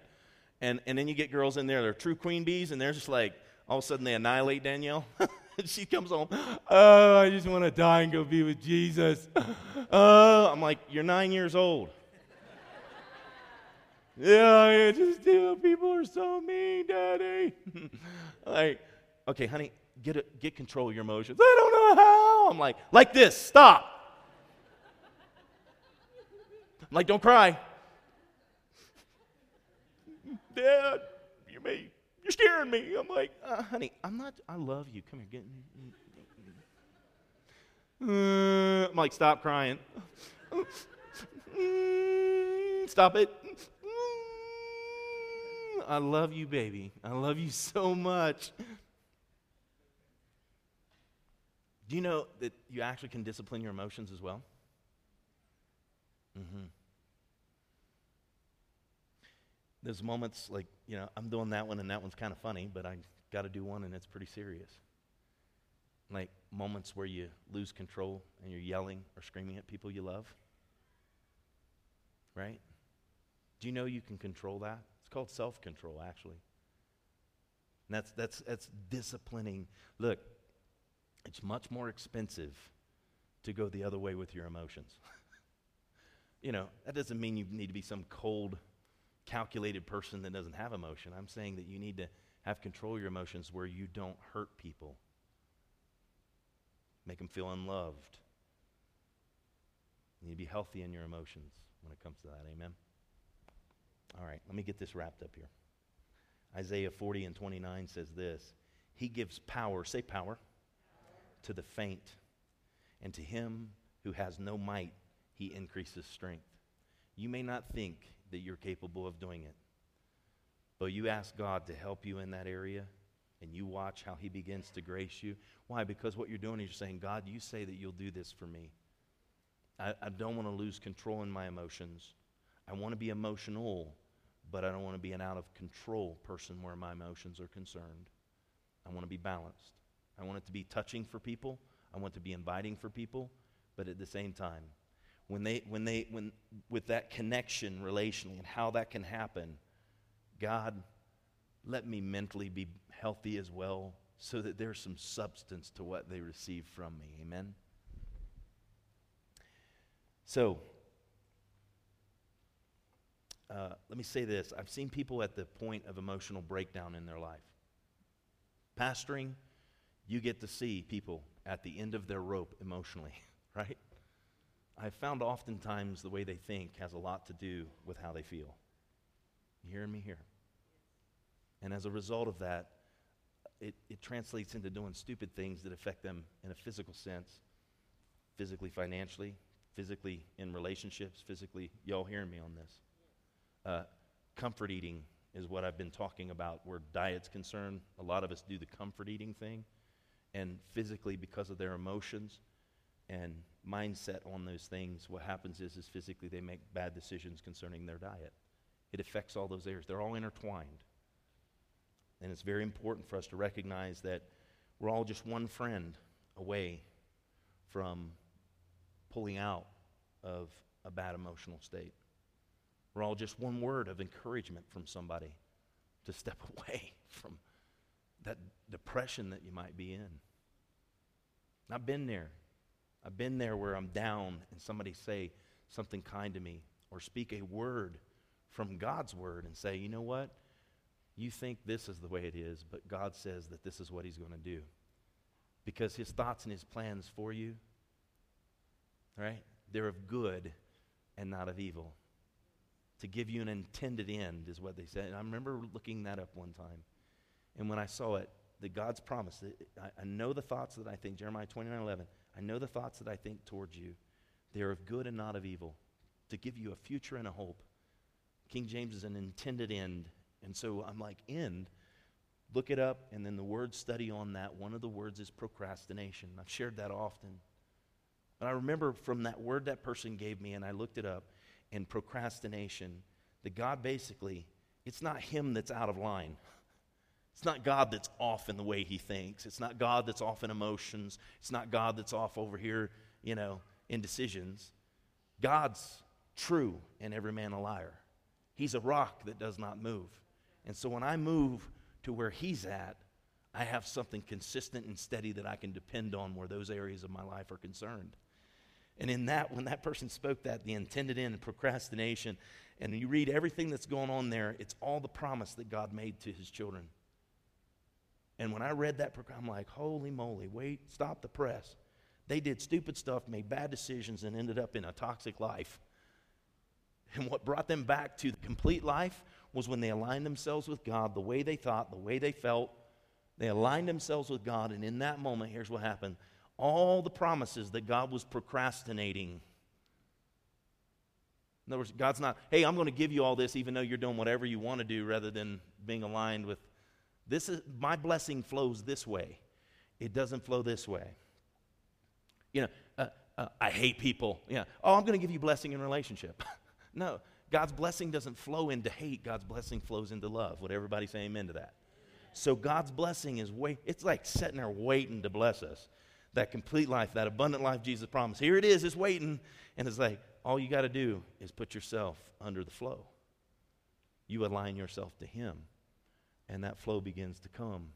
A: And, and then you get girls in there, they're true queen bees, and they're just like, all of a sudden they annihilate Danielle. she comes home, oh, I just want to die and go be with Jesus. Oh, I'm like, you're nine years old. yeah, I just do. People are so mean, Daddy. like, okay, honey, get, a, get control of your emotions. I don't know how. I'm like, like this, stop. I'm like, don't cry. Dad, you may, me. I'm like, uh, honey, I'm not, I love you. Come here, get me. Uh, I'm like, stop crying. stop it. I love you, baby. I love you so much. Do you know that you actually can discipline your emotions as well? Mm-hmm. There's moments like, you know, I'm doing that one and that one's kind of funny, but I got to do one and it's pretty serious. Like moments where you lose control and you're yelling or screaming at people you love. Right? Do you know you can control that? It's called self control, actually. And that's, that's, that's disciplining. Look, it's much more expensive to go the other way with your emotions. you know, that doesn't mean you need to be some cold, calculated person that doesn't have emotion. I'm saying that you need to have control of your emotions where you don't hurt people, make them feel unloved. You need to be healthy in your emotions when it comes to that. Amen? All right, let me get this wrapped up here. Isaiah 40 and 29 says this He gives power, say power, to the faint, and to him who has no might, he increases strength. You may not think that you're capable of doing it, but you ask God to help you in that area, and you watch how he begins to grace you. Why? Because what you're doing is you're saying, God, you say that you'll do this for me. I, I don't want to lose control in my emotions. I want to be emotional, but I don't want to be an out of control person where my emotions are concerned. I want to be balanced. I want it to be touching for people. I want to be inviting for people, but at the same time, when they, when they, when, with that connection relationally and how that can happen, God, let me mentally be healthy as well so that there's some substance to what they receive from me. Amen? So, uh, let me say this I've seen people at the point of emotional breakdown in their life. Pastoring, you get to see people at the end of their rope emotionally, right? I've found oftentimes the way they think has a lot to do with how they feel. You hearing me here? And as a result of that, it, it translates into doing stupid things that affect them in a physical sense, physically, financially, physically in relationships, physically. Y'all hearing me on this? Uh, comfort eating is what I've been talking about where diet's concerned. A lot of us do the comfort eating thing. And physically, because of their emotions and mindset on those things, what happens is, is physically they make bad decisions concerning their diet. It affects all those areas. They're all intertwined. And it's very important for us to recognize that we're all just one friend away from pulling out of a bad emotional state. We're all just one word of encouragement from somebody to step away from that depression that you might be in. I've been there. I've been there where I'm down and somebody say something kind to me or speak a word from God's word and say, you know what? You think this is the way it is, but God says that this is what He's going to do. Because His thoughts and His plans for you, right? They're of good and not of evil. To give you an intended end is what they said. And I remember looking that up one time. And when I saw it, that God's promise, I, I know the thoughts that I think, Jeremiah 29 11, I know the thoughts that I think towards you. They are of good and not of evil, to give you a future and a hope. King James is an intended end. And so I'm like, end. Look it up, and then the word study on that. One of the words is procrastination. I've shared that often. But I remember from that word that person gave me, and I looked it up, and procrastination, that God basically, it's not him that's out of line. It's not God that's off in the way he thinks. It's not God that's off in emotions. It's not God that's off over here, you know, in decisions. God's true and every man a liar. He's a rock that does not move. And so when I move to where he's at, I have something consistent and steady that I can depend on where those areas of my life are concerned. And in that, when that person spoke that, the intended end, procrastination, and you read everything that's going on there, it's all the promise that God made to his children. And when I read that I'm like, holy moly, wait, stop the press. They did stupid stuff, made bad decisions, and ended up in a toxic life. And what brought them back to the complete life was when they aligned themselves with God, the way they thought, the way they felt. They aligned themselves with God, and in that moment, here's what happened all the promises that God was procrastinating. In other words, God's not, hey, I'm going to give you all this even though you're doing whatever you want to do rather than being aligned with this is my blessing flows this way. It doesn't flow this way. You know, uh, uh, I hate people. Yeah. Oh, I'm going to give you blessing in relationship. no, God's blessing doesn't flow into hate, God's blessing flows into love. Would everybody say amen to that? So God's blessing is wait, it's like sitting there waiting to bless us. That complete life, that abundant life Jesus promised. Here it is, it's waiting. And it's like, all you got to do is put yourself under the flow. You align yourself to Him, and that flow begins to come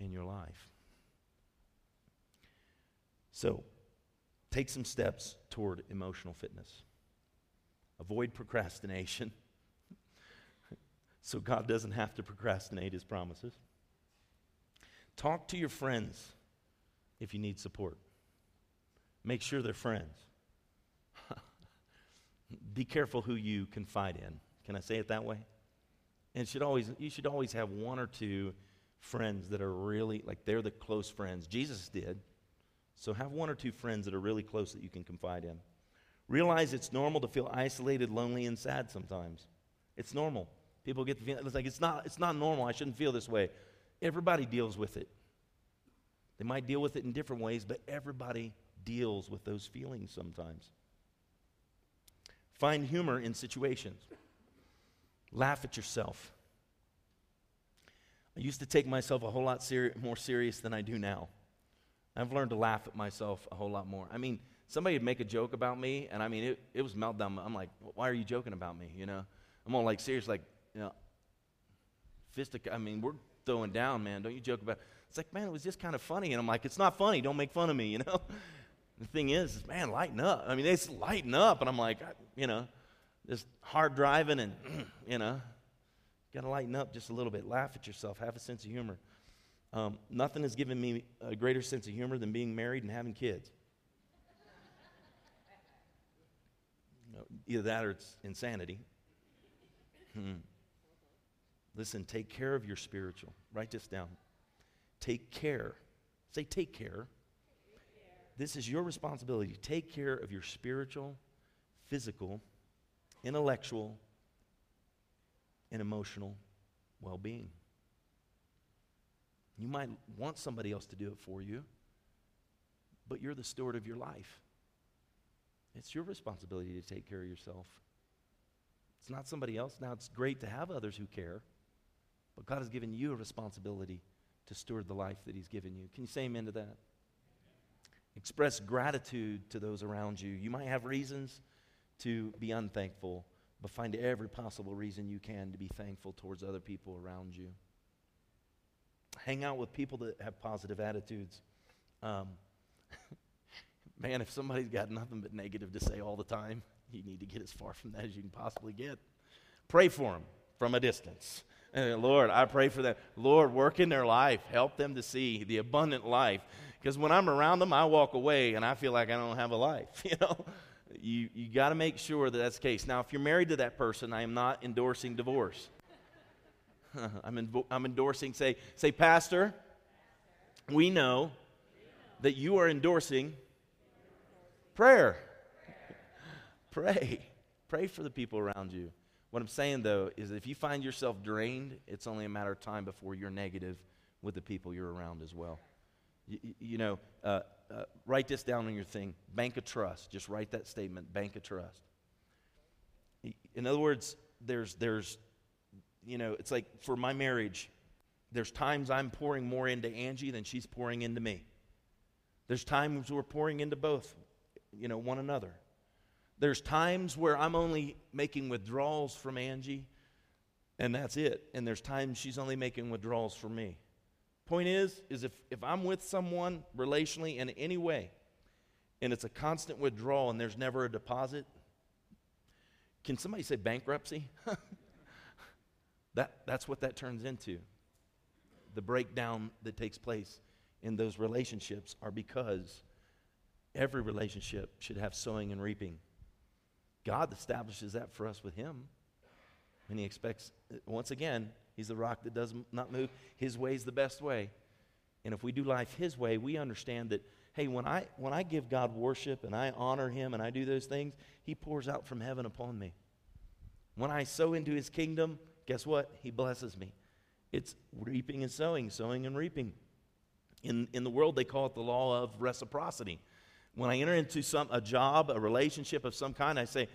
A: in your life. So, take some steps toward emotional fitness. Avoid procrastination so God doesn't have to procrastinate his promises. Talk to your friends if you need support. Make sure they're friends. Be careful who you confide in. Can I say it that way? And should always, you should always have one or two friends that are really, like, they're the close friends. Jesus did. So have one or two friends that are really close that you can confide in. Realize it's normal to feel isolated, lonely, and sad sometimes. It's normal. People get the feeling, it's like, it's not, it's not normal. I shouldn't feel this way. Everybody deals with it. They might deal with it in different ways, but everybody deals with those feelings sometimes. Find humor in situations. Laugh at yourself. I used to take myself a whole lot seri- more serious than I do now. I've learned to laugh at myself a whole lot more. I mean, somebody would make a joke about me, and I mean, it, it was meltdown. I'm like, why are you joking about me? You know, I'm all like serious, like, you know, fistic. I mean, we're throwing down, man. Don't you joke about? It. It's like, man, it was just kind of funny, and I'm like, it's not funny. Don't make fun of me, you know. the thing is, man, lighten up. I mean, they lighten up, and I'm like, you know, just hard driving, and you know, got to lighten up just a little bit. Laugh at yourself. Have a sense of humor. Um, nothing has given me a greater sense of humor than being married and having kids. Either that or it's insanity. Hmm. Listen, take care of your spiritual. Write this down. Take care. Say, take care. Take care. This is your responsibility. Take care of your spiritual, physical, intellectual, and emotional well being. You might want somebody else to do it for you, but you're the steward of your life. It's your responsibility to take care of yourself. It's not somebody else. Now, it's great to have others who care, but God has given you a responsibility to steward the life that He's given you. Can you say amen to that? Express gratitude to those around you. You might have reasons to be unthankful, but find every possible reason you can to be thankful towards other people around you. Hang out with people that have positive attitudes. Um, man, if somebody's got nothing but negative to say all the time, you need to get as far from that as you can possibly get. Pray for them from a distance. And Lord, I pray for them. Lord, work in their life. Help them to see the abundant life. Because when I'm around them, I walk away and I feel like I don't have a life. You know, you, you got to make sure that that's the case. Now, if you're married to that person, I am not endorsing divorce. I'm, I'm endorsing, say, say, Pastor, we know that you are endorsing prayer. Pray. Pray for the people around you. What I'm saying, though, is if you find yourself drained, it's only a matter of time before you're negative with the people you're around as well. You, you know, uh, uh, write this down on your thing bank of trust. Just write that statement bank of trust. In other words, there's, there's, you know, it's like for my marriage, there's times I'm pouring more into Angie than she's pouring into me. There's times we're pouring into both, you know, one another. There's times where I'm only making withdrawals from Angie, and that's it. And there's times she's only making withdrawals from me. Point is, is if, if I'm with someone relationally in any way, and it's a constant withdrawal and there's never a deposit, can somebody say bankruptcy? that, that's what that turns into. The breakdown that takes place in those relationships are because every relationship should have sowing and reaping. God establishes that for us with Him. And He expects, once again, He's the rock that does not move. His way is the best way. And if we do life His way, we understand that, hey, when I, when I give God worship and I honor Him and I do those things, He pours out from heaven upon me. When I sow into His kingdom, guess what? He blesses me. It's reaping and sowing, sowing and reaping. In, in the world, they call it the law of reciprocity. When I enter into some, a job, a relationship of some kind, I say,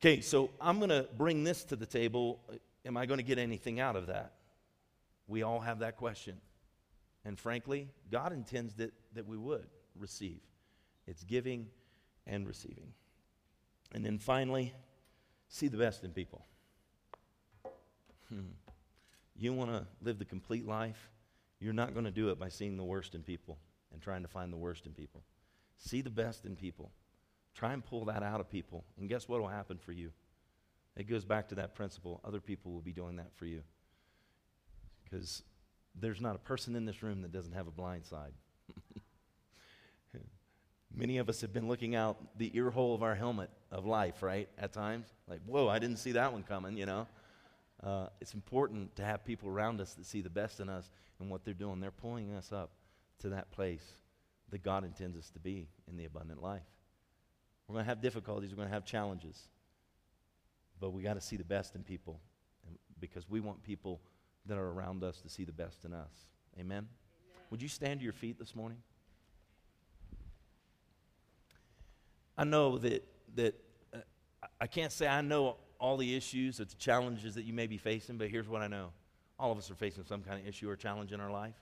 A: Okay, so I'm going to bring this to the table. Am I going to get anything out of that? We all have that question. And frankly, God intends that, that we would receive. It's giving and receiving. And then finally, see the best in people. Hmm. You want to live the complete life? You're not going to do it by seeing the worst in people and trying to find the worst in people. See the best in people. Try and pull that out of people. And guess what will happen for you? It goes back to that principle. Other people will be doing that for you. Because there's not a person in this room that doesn't have a blind side. Many of us have been looking out the ear hole of our helmet of life, right? At times. Like, whoa, I didn't see that one coming, you know? Uh, it's important to have people around us that see the best in us and what they're doing. They're pulling us up to that place that God intends us to be in the abundant life. We're going to have difficulties, we're going to have challenges. But we got to see the best in people because we want people that are around us to see the best in us. Amen? Amen. Would you stand to your feet this morning? I know that, that uh, I can't say I know all the issues, or the challenges that you may be facing, but here's what I know. All of us are facing some kind of issue or challenge in our life.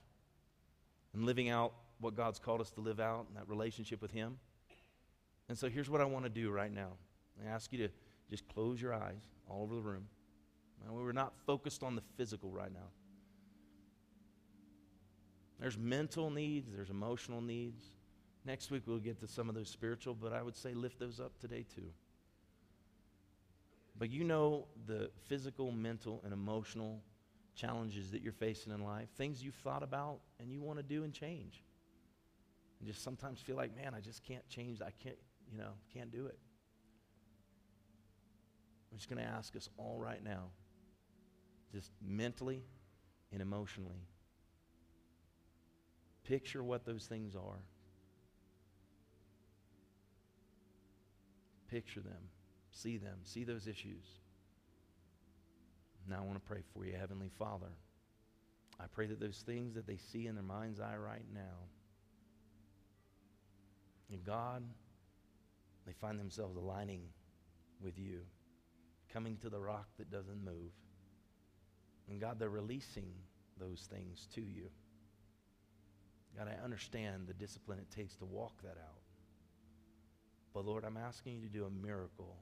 A: And living out what God's called us to live out in that relationship with Him. And so here's what I want to do right now. I ask you to just close your eyes all over the room. Now, we're not focused on the physical right now. There's mental needs, there's emotional needs. Next week we'll get to some of those spiritual, but I would say lift those up today too. But you know the physical, mental, and emotional challenges that you're facing in life, things you've thought about and you want to do and change. And just sometimes feel like, man, I just can't change. I can't, you know, can't do it. I'm just going to ask us all right now, just mentally and emotionally, picture what those things are. Picture them, see them, see those issues. Now I want to pray for you, Heavenly Father. I pray that those things that they see in their mind's eye right now, and God, they find themselves aligning with you, coming to the rock that doesn't move. And God, they're releasing those things to you. God, I understand the discipline it takes to walk that out. But Lord, I'm asking you to do a miracle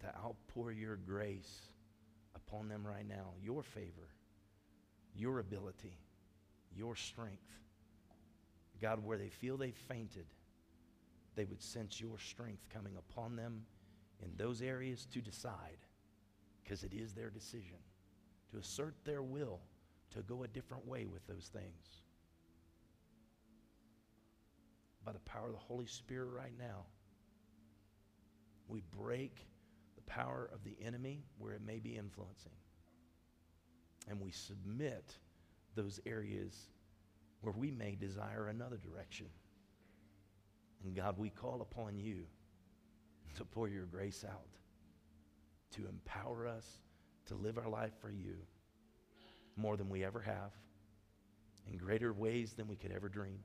A: to outpour your grace upon them right now, your favor, your ability, your strength. God, where they feel they've fainted, they would sense your strength coming upon them in those areas to decide, because it is their decision, to assert their will to go a different way with those things. By the power of the Holy Spirit right now, we break the power of the enemy where it may be influencing. And we submit those areas where we may desire another direction. And God, we call upon you to pour your grace out, to empower us to live our life for you more than we ever have, in greater ways than we could ever dream.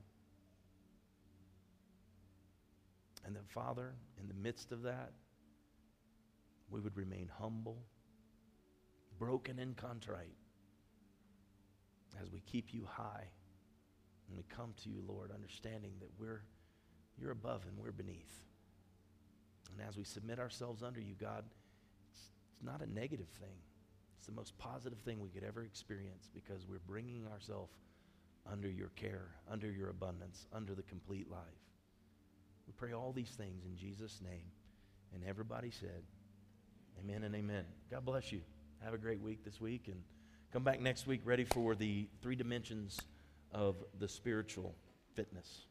A: And that, Father, in the midst of that, we would remain humble, broken, and contrite as we keep you high and we come to you, Lord, understanding that we're you're above and we're beneath. And as we submit ourselves under you, God, it's, it's not a negative thing. It's the most positive thing we could ever experience because we're bringing ourselves under your care, under your abundance, under the complete life. We pray all these things in Jesus' name. And everybody said, Amen and amen. God bless you. Have a great week this week and come back next week ready for the three dimensions of the spiritual fitness.